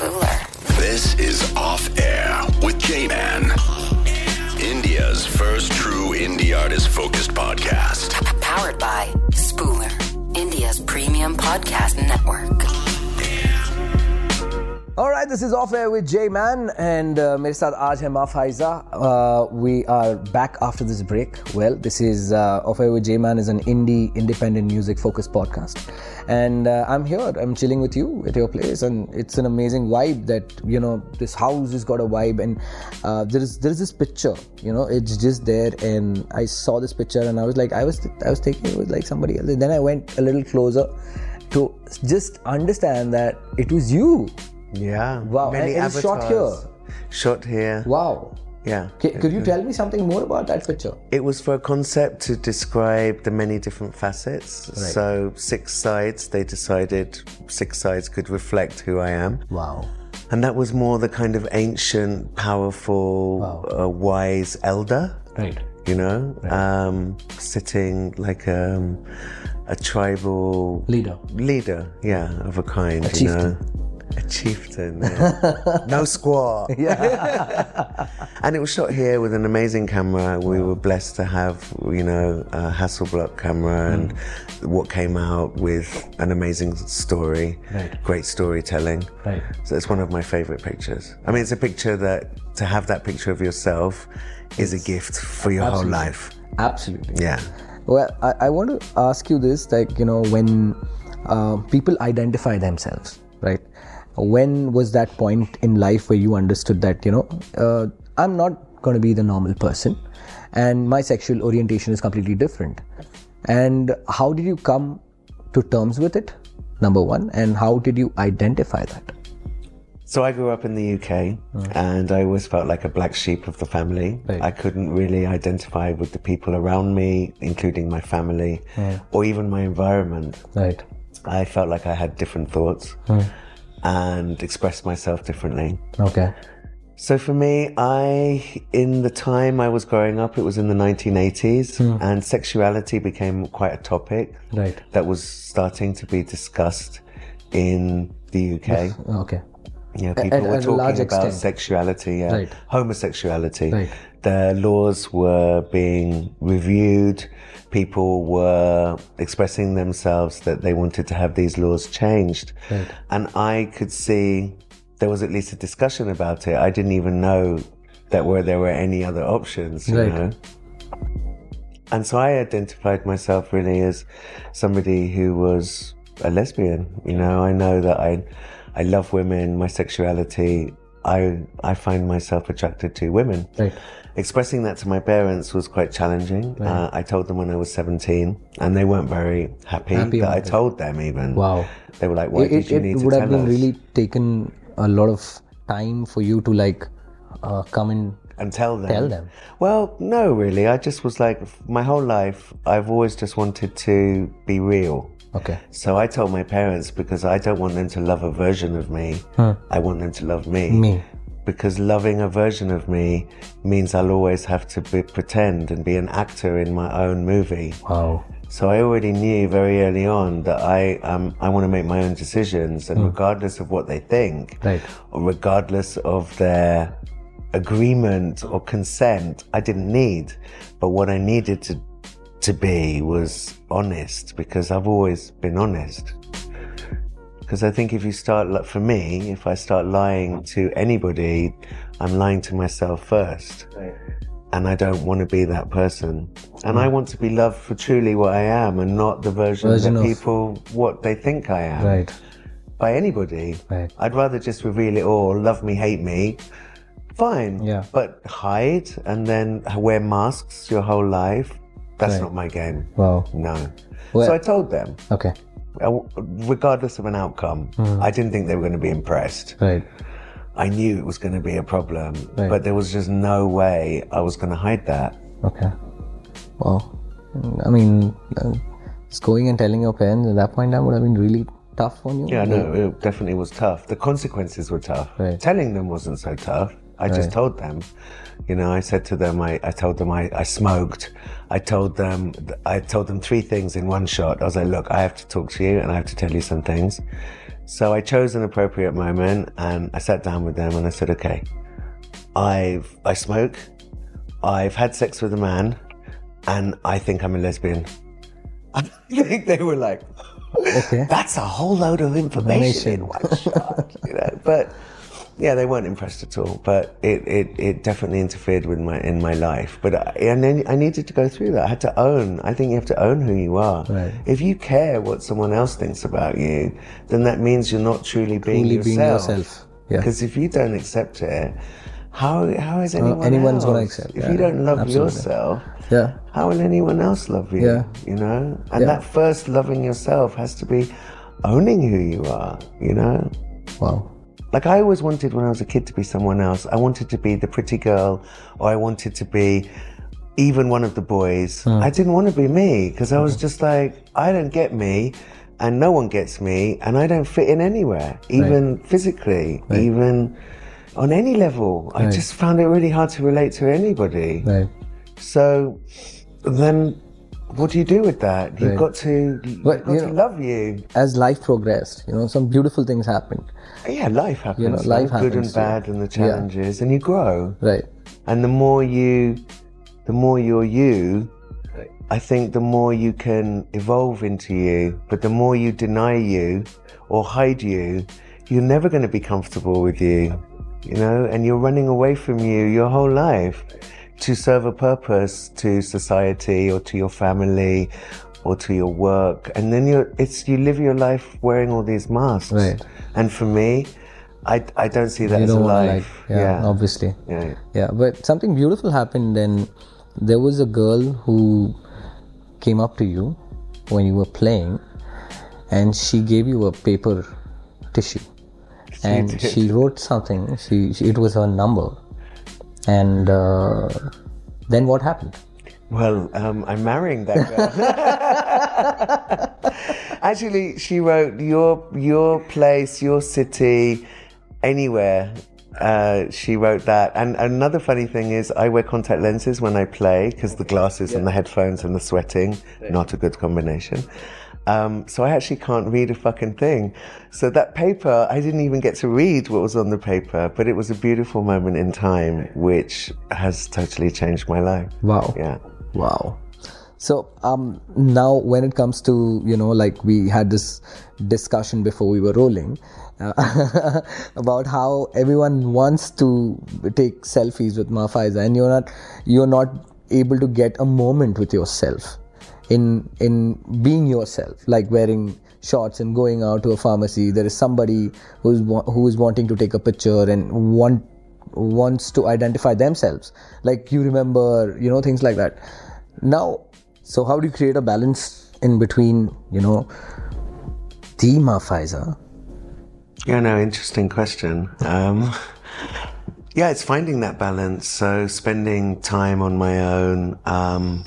Spooler. This is Off Air with J Man. India's first true indie artist focused podcast. Powered by Spooler, India's premium podcast network. Alright, this is Off Air with J Man and uh, मेरे साथ आज है माँ Pfizer uh, we are back after this break well this is uh, Off Air with J Man is an indie independent music focused podcast and uh, I'm here. I'm chilling with you at your place. And it's an amazing vibe that you know this house has got a vibe. And uh, there is there is this picture you know it's just there. And I saw this picture and I was like I was I was thinking it was like somebody else. And then I went a little closer to just understand that it was you. Yeah. Wow, Many and it's shot here. Shot here. Wow. Yeah. Ca- could you tell me something more about that picture? It was for a concept to describe the many different facets. So six sides. They decided six sides could reflect who I am. Wow. And that was more the kind of ancient, powerful, uh, wise elder. Right. You know, um, sitting like um, a tribal Leader. leader, yeah, of a kind. you chieftain. know. A chieftain. yeah. no squat. and it was shot here with an amazing camera. We were blessed to have, you know, a Hasselblad camera and what came out with an amazing story, Right. great storytelling. Right. So it's one of my favorite pictures. I mean, it's a picture that to have that picture of yourself is a gift for your whole life. Absolutely. Yeah. Well, I, I want to ask you this like, you know, when uh, people identify themselves, right? When was that point in life where you understood that, you know, uh, I'm not going to be the normal person and my sexual orientation is completely different? And how did you come to terms with it? Number one. And how did you identify that? So I grew up in the UK mm. and I always felt like a black sheep of the family. Right. I couldn't really identify with the people around me, including my family mm. or even my environment. Right. I felt like I had different thoughts mm. And express myself differently. Okay. So for me, I, in the time I was growing up, it was in the 1980s hmm. and sexuality became quite a topic Right. that was starting to be discussed in the UK. Okay. Yeah, people at were talking about extent. sexuality, yeah. Right. homosexuality. Right. The laws were being reviewed. People were expressing themselves that they wanted to have these laws changed. Right. And I could see there was at least a discussion about it. I didn't even know that were there were any other options, you Right. know. And so I identified myself really as somebody who was a lesbian. You know, I know that I, I love women. My sexuality, I, I find myself attracted to women. Right. Expressing that to my parents was quite challenging. Uh, I told them when I was 17, and they weren't very happy, Happy that I it. told them even. Wow. They were like, why it, did it, you need to do? It would have been us? really taken a lot of time for you to like uh, come and and tell them. Tell them. Well, no, really. I just was like, my whole life, I've always just wanted to be real. okay So I told my parents because I don't want them to love a version of me. I want them to love me. me Because loving a version of me means I'll always have to be, pretend and be an actor in my own movie. wow So I already knew very early on that I um, I want to make my own decisions, and regardless of what they think, Right. or regardless of their agreement or consent, I didn't need. But what I needed to to be was honest because I've always been honest. Because I think if you start, for me, if I start lying to anybody, I'm lying to myself first and I don't want to be that person. And I mm. want to be loved for truly what I am and not the version, Version that of- people what they think I am right by anybody. Right. I'd rather just reveal it all, love me, hate me. Fine. Yeah. But hide and then wear masks your whole life. That's Right. not my game. wow No. Well- so I told them, okay regardless of an outcome, Hmm. I didn't think they were going to be impressed. right I knew it was going to be a problem, Right. but there was just no way I was going to hide that. okay well i mean uh, just going and telling your parents at that point in time would have been really tough on you Yeah, no, it definitely was tough. The consequences were tough. Right. Telling them wasn't so tough. I just Right. told them. You know, I said to them, I, I told them I, I smoked. I told them, I told them three things in one shot. I was like, look, I have to talk to you and I have to tell you some things. So I chose an appropriate moment and I sat down with them and I said, okay, I've, I smoke, I've had sex with a man, and I think I'm a lesbian. I think they were like, Okay. that's a whole load of information in one shot, you know. But yeah, they weren't impressed at all. But it, it, it definitely interfered with my in my life. But I, and then I needed to go through that. I had to own. I think you have to own who you are. Right. If you care what someone else thinks about you, then that means you're not truly being Truly yourself. being yourself. Yeah. Because if you don't accept it, how how is uh, anyone anyone's else? gonna accept, it? If yeah, you don't love absolutely. yourself, Yeah. how will anyone else love you? Yeah. You know? And Yeah. that first loving yourself has to be owning who you are, you know? Wow. Like I always wanted when I was a kid to be someone else. I wanted to be the pretty girl or I wanted to be even one of the boys. Hmm. I didn't want to be me because I was just like, I don't get me and no one gets me and I don't fit in anywhere, even physically, even on any level. I just found it really hard to relate to anybody. Right. So then what do you do with that? You've Right. got to, you've got you to love you. As life progressed, you know, some beautiful things happened. Yeah, life happens. You know, life good happens, and bad, and the challenges, and you grow. Right. And the more you, the more you're you, Right. I think the more you can evolve into you. But the more you deny you or hide you, you're never going to be comfortable with you, you know. And you're running away from you your whole life to serve a purpose to society or to your family or to your work. And then you're, it's you live your life wearing all these masks. Right. And for me, I, I don't see that You as a to like, life. yeah, obviously. yeah. Yeah, but something beautiful happened then. There was a girl who came up to you when you were playing and she gave you a paper tissue and did. she wrote something. She, she It was her number. And uh, then what happened? Well, um, I'm marrying that girl. Actually, she wrote your your place, your city, anywhere. Uh, she wrote that. And another funny thing is, I wear contact lenses when I play because the glasses and the headphones and the sweating, not a good combination. Um, so I actually can't read a fucking thing. So that paper, I didn't even get to read what was on the paper, but it was a beautiful moment in time, which has totally changed my life. Wow. Yeah. Wow. So um, now, when it comes to you know, like we had this discussion before we were rolling uh, about how everyone wants to take selfies with Mafaiza, and you're not you're not able to get a moment with yourself in in being yourself, like wearing shorts and going out to a pharmacy. There is somebody who's who is wanting to take a picture and want wants to identify themselves like you remember you know things like that now so how do you create a balance in between you know the Mafaiza Yeah, no, interesting question. Um, yeah, it's finding that balance. So spending time on my own, um,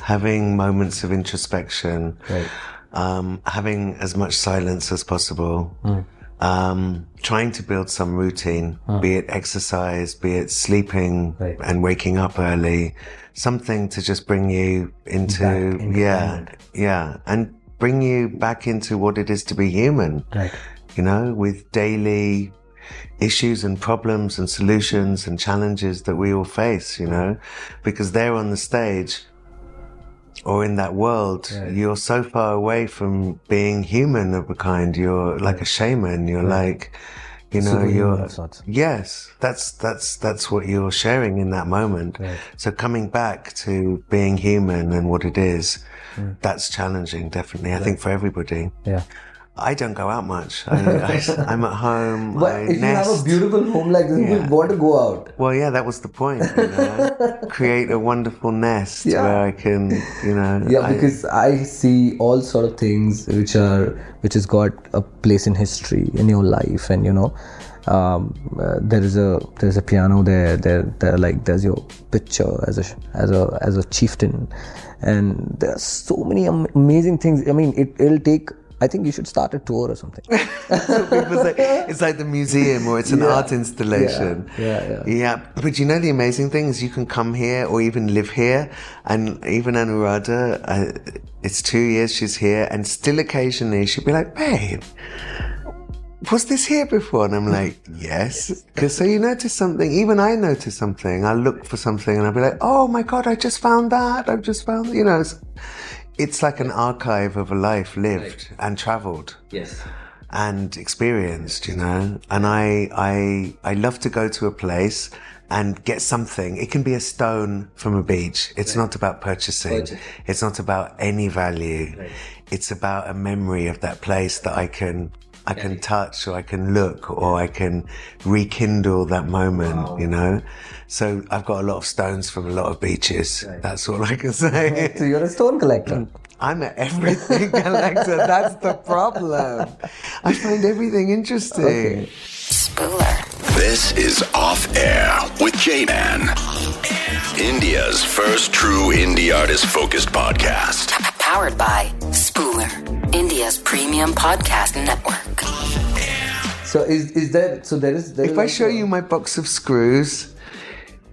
having moments of introspection, Right. um, having as much silence as possible, um, trying to build some routine, be it exercise, be it sleeping Right. and waking up early, something to just bring you into, the yeah, yeah, and bring you back into what it is to be human. Right. You know, with daily issues and problems and solutions and challenges that we all face, you know, because they're on the stage or in that world, you're so far away from being human of a kind. You're like a shaman. You're like, you know, Superhuman you're, yes, that's, that's, that's what you're sharing in that moment. Right. So coming back to being human and what it is, that's challenging, definitely. I think for everybody. yeah I don't go out much. I, I, am at home. but I if you have a beautiful home like this you Yeah. want to go out well, yeah, that was the point. You know? Create a wonderful nest Yeah. where I can, you know. yeah I- because i see all sort of things which are which has got a place in history in your life and you know um, uh, there is a there's a piano there there there like there's your picture as a as a as a chieftain and there are so many am- amazing things i mean it, it'll take i think you should start a tour or something people say it's like the museum or it's an art installation. Yeah, yeah. Yeah, but you know the amazing thing is you can come here or even live here, and even Anuradha, uh, it's two years she's here, and still occasionally she'd be like, "Babe, was this here before? And I'm like, yes. Because so you notice something, even I notice something. I look for something and I'll be like, oh my God, I just found that. I've just found, you know, it's, like an archive of a life lived and traveled Yes. and experienced, you know. And I, I, I love to go to a place and get something. It can be a stone from a beach. It's not about purchasing. Purchasing. It's not about any value. It's about a memory of that place that I can, I can touch or I can look or I can rekindle that moment, oh. you know. So I've got a lot of stones from a lot of beaches. That's all I can say. So you're a stone collector. I'm an everything collector. That's the problem. I find everything interesting. Spooler. This is Off Air with J Man. India's first true indie artist focused podcast. Powered by Spooler, India's premium podcast network. So is is that So there is. There If is I also- show you my box of screws,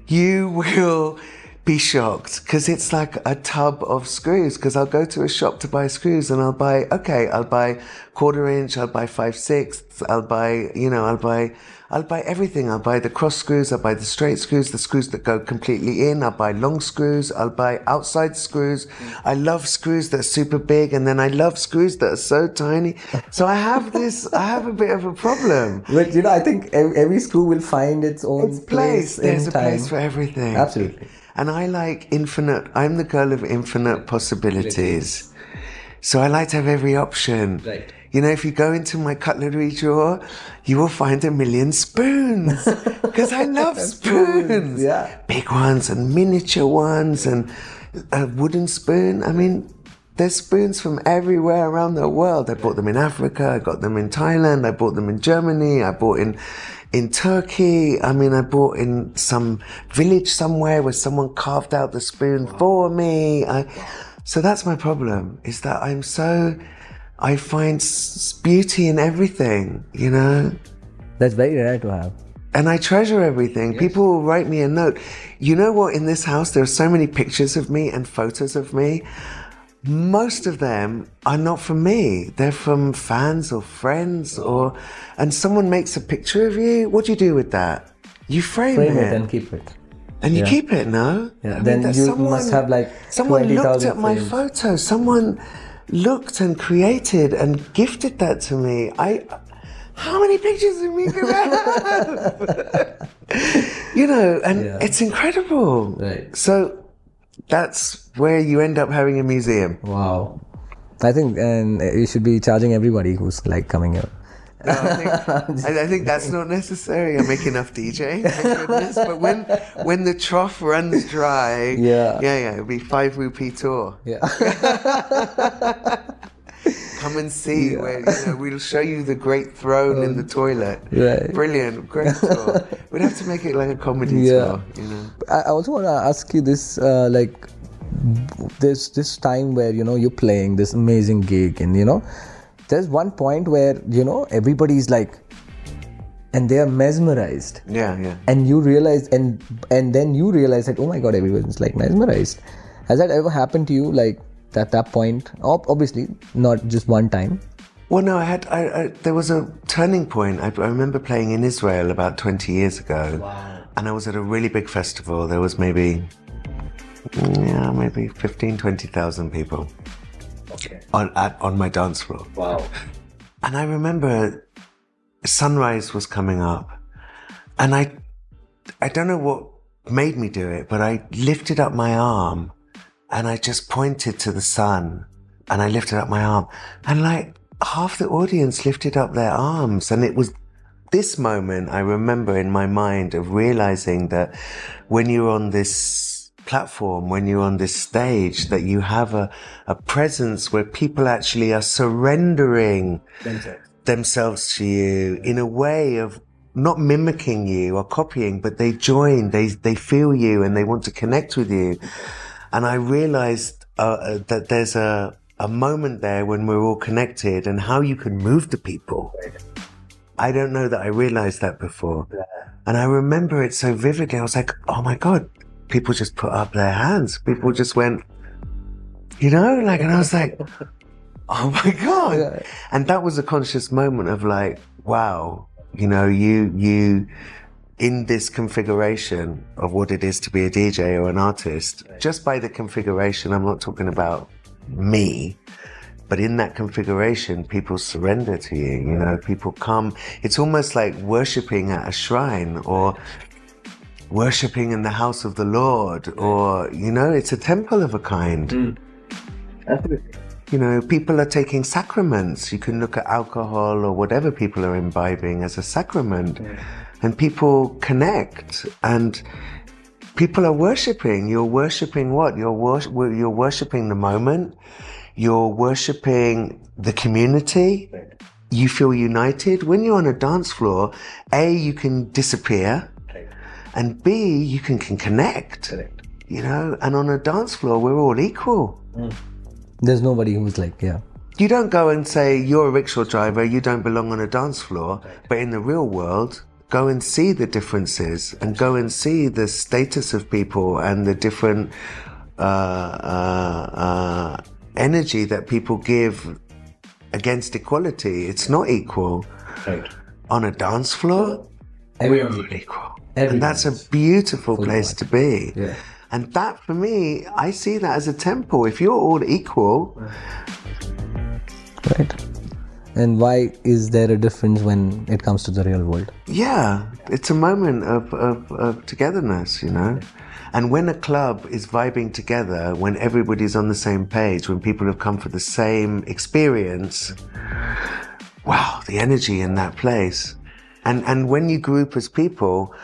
you will be shocked because it's like a tub of screws. Because I'll go to a shop to buy screws and I'll buy, okay, I'll buy quarter inch, I'll buy five sixths, I'll buy, you know, I'll buy, I'll buy everything. I'll buy the cross screws, I'll buy the straight screws, the screws that go completely in, I'll buy long screws, I'll buy outside screws. I love screws that are super big and then I love screws that are so tiny. So I have this, I have a bit of a problem. But you know, I think every screw will find its own Its place. There's a time. place for everything. Absolutely. And I like infinite. I'm the girl of infinite possibilities. So I like to have every option. Right. You know, if you go into my cutlery drawer, you will find a million spoons because I love spoons. yeah. Big ones and miniature ones and a wooden spoon. I mean, there's spoons from everywhere around the world. I bought them in Africa. I got them in Thailand. I bought them in Germany. I bought in in Turkey. I mean, I bought in some village somewhere where someone carved out the spoon for me. I, so that's my problem is that I'm so, I find beauty in everything, you know? That's very rare to have. And I treasure everything. People will write me a note. You know what? In this house, there are so many pictures of me and photos of me. Most of them are not from me. They're from fans or friends or, and someone makes a picture of you. What do you do with that? You frame, Frame it, it and keep it. and you yeah. keep it, no? Yeah, I mean, then that you must have, like, someone looked 20,000 at my photo. Someone looked and created and gifted that to me. I, how many pictures of me can I have? you know, and Yeah. it's incredible. Right. So that's where you end up having a museum. Wow. I think and you should be charging everybody who's like coming here. No, I, think, I, I think that's not necessary. I make enough DJ, goodness. But when when the trough runs dry, Yeah. yeah, yeah, it'll be five rupee tour. Yeah. Come and see where you know we'll show you the great throne in the toilet. Right. Brilliant, great tour. We'd have to make it like a comedy Yeah. tour, you know. I I also want to ask you this, uh, like, there's this time where you know you're playing this amazing gig, and you know, there's one point where you know everybody's like, and they are mesmerized, Yeah, yeah. and you realize, and and then you realize that oh my god, everyone's like mesmerized. Has that ever happened to you, like at that point? Obviously, not just one time. Well, no, I had. I, I, there was a turning point. I, I remember playing in Israel about 20 years ago, and I was at a really big festival. There was maybe, yeah, maybe 15, 20,000 people on at, on my dance floor. Wow. And I remember sunrise was coming up, and I, I don't know what made me do it, but I lifted up my arm, and I just pointed to the sun, and I lifted up my arm, and like half the audience lifted up their arms, and it was this moment I remember in my mind of realizing that when you're on this platform, when you're on this stage, that you have a, a presence where people actually are surrendering themselves to you in a way of not mimicking you or copying, but they join, they, they feel you and they want to connect with you. And I realized uh, uh, that there's a, a moment there when we're all connected and how you can move the people. I don't know that I realized that before. And I remember it so vividly. I was like, oh my God, people just put up their hands. People just went, you know, like, and I was like, oh my God. Yeah. And that was a conscious moment of like, wow, you know, you, you, in this configuration of what it is to be a DJ or an artist, just by the configuration, I'm not talking about me, but in that configuration, people surrender to you, you know, people come, it's almost like worshipping at a shrine or worshipping in the house of the Lord, or, you know, it's a temple of a kind. Mm. You know, people are taking sacraments. You can look at alcohol or whatever people are imbibing as a sacrament, and people connect and people are worshipping. You're worshipping what? You're, wor- you're worshipping the moment. You're worshipping the community. You feel united. When you're on a dance floor, A, you can disappear. And B, you can, can connect. You know, and on a dance floor, we're all equal. There's nobody who's like, yeah. You don't go and say you're a rickshaw driver, you don't belong on a dance floor, but in the real world, go and see the differences and go and see the status of people and the different uh, uh, uh, energy that people give against equality. It's not equal. Right. On a dance floor, Everyone's we're all equal. And that's a beautiful place to be. Yeah. And that for me, I see that as a temple. If you're all equal, Right. And why is there a difference when it comes to the real world? yeah, it's a moment of, of, of togetherness, you know? And when a club is vibing together, when everybody's on the same page, when people have come for the same experience, wow, the energy in that place. And, and when you group as people,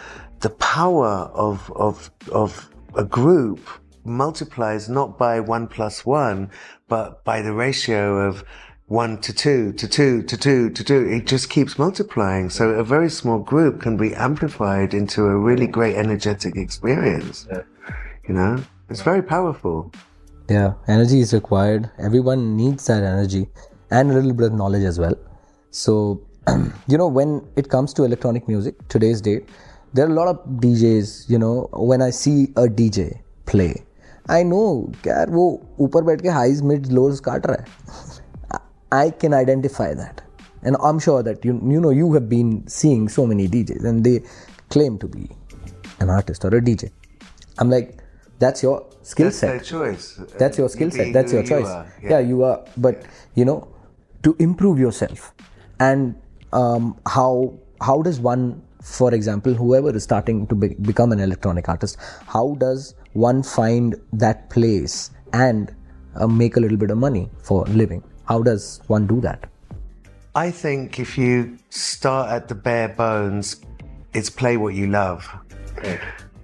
the power of, of, of a group multiplies not by one plus one, but by the ratio of one to two, to two, to two, to two. It just keeps multiplying. So a very small group can be amplified into a really great energetic experience. You know, it's very powerful. Yeah, energy is required. Everyone needs that energy and a little bit of knowledge as well. So, you know, when it comes to electronic music, today's date, there are a lot of DJs, you know, when I see a DJ play, I know यार वो ऊपर बैठ के highs, mids, lows काट रहा है. I can identify that. And I'm sure that you you know you have been seeing so many DJs and they claim to be an artist or a DJ. I'm like, that's your skill That's set their choice. that's your skill You set be that's who your you choice are. yeah. you are but you know to improve yourself and um, how how does one for example whoever is starting to be, become an electronic artist how does one find that place and uh, make a little bit of money for living? How does one do that? I think if you start at the bare bones, it's play what you love.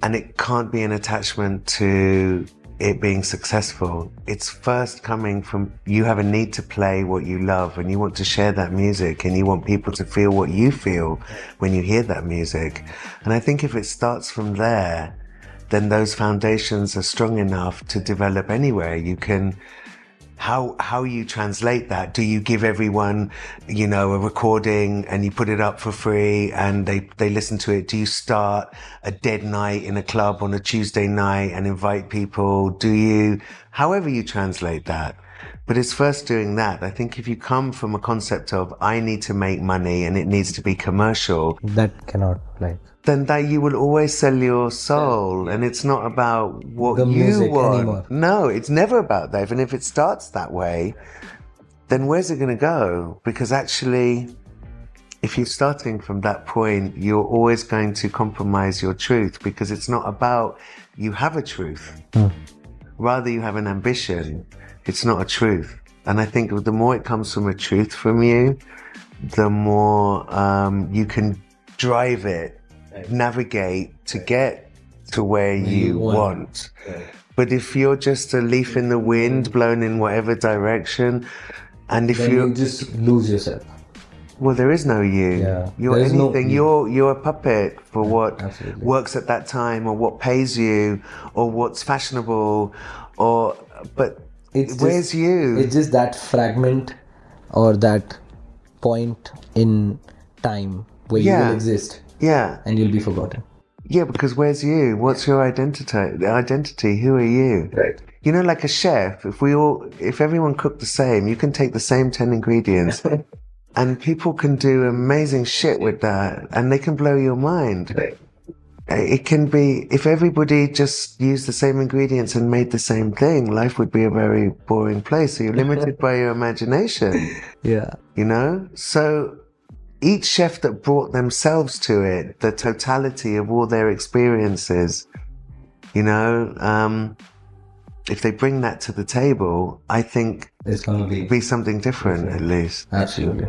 And it can't be an attachment to it being successful. It's first coming from you have a need to play what you love and you want to share that music and you want people to feel what you feel when you hear that music. And I think if it starts from there, then those foundations are strong enough to develop anywhere. You can how how you translate that do you give everyone you know a recording and you put it up for free and they they listen to it? Do you start a dead night in a club on a tuesday night and invite people? Do you however you translate that. But it's first doing that. I think if you come from a concept of i need to make money and it needs to be commercial that cannot like then that you will always sell your soul and it's not about what The you want. anymore. No, it's never about that. And if it starts that way, then where's it going to go? Because actually, if you're starting from that point, you're always going to compromise your truth because it's not about you have a truth. Rather, you have an ambition. It's not a truth. And I think the more it comes from a truth from you, the more um, you can drive it, navigate to get to where you, you want. want. But if you're just a leaf in the wind, blown in whatever direction, and if you just lose yourself well, there is no you. Yeah. You're There no anything. you. You're you're a puppet for what absolutely. works at that time, or what pays you, or what's fashionable, or but It's where's just- you? It's just that fragment or that point in time where you will exist yeah, and you'll be forgotten. yeah. Because where's you? What's your identity? Identity? Who are you? Right. You know, like a chef. If we all, if everyone cooked the same, you can take the same ten ingredients, and people can do amazing shit with that, and they can blow your mind. Right. Uh, it can be if everybody just used the same ingredients and made the same thing, life would be a very boring place. So you're limited by your imagination, Yeah. you know. So each chef that brought themselves to it, the totality of all their experiences, you know, um, if they bring that to the table, I think It's gonna be be something different at least. Absolutely.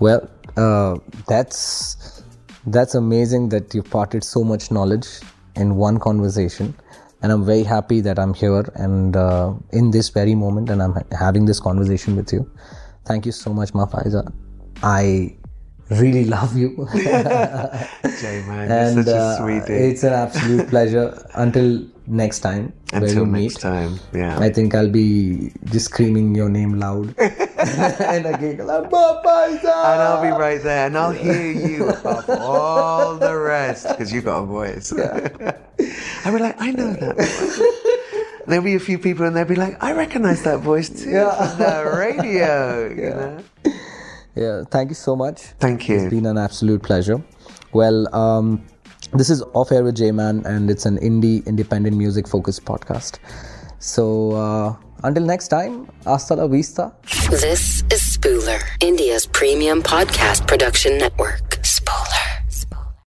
Well, uh, that's that's amazing that you've parted so much knowledge in one conversation, and I'm very happy that I'm here and uh, in this very moment, and I'm having this conversation with you. Thank you so much, Mafaiza. I really love you, Jay, man, and you're such a uh, sweetie. it's an absolute pleasure. Until next time, Until next meet. time, yeah. I think I'll be just screaming your name loud. and again, like, and I'll be right there, and I'll hear you above all the rest because you've got a voice. I'll be like, I know that. Voice. There'll be a few people, and they'll be like, I recognize that voice too from the radio. You know? Yeah, thank you so much. Thank you. It's been an absolute pleasure. Well, um, this is Off Air with J Man, and it's an indie, independent music focused podcast. So uh, until next time, hasta la vista. This is Spooler, India's premium podcast production network.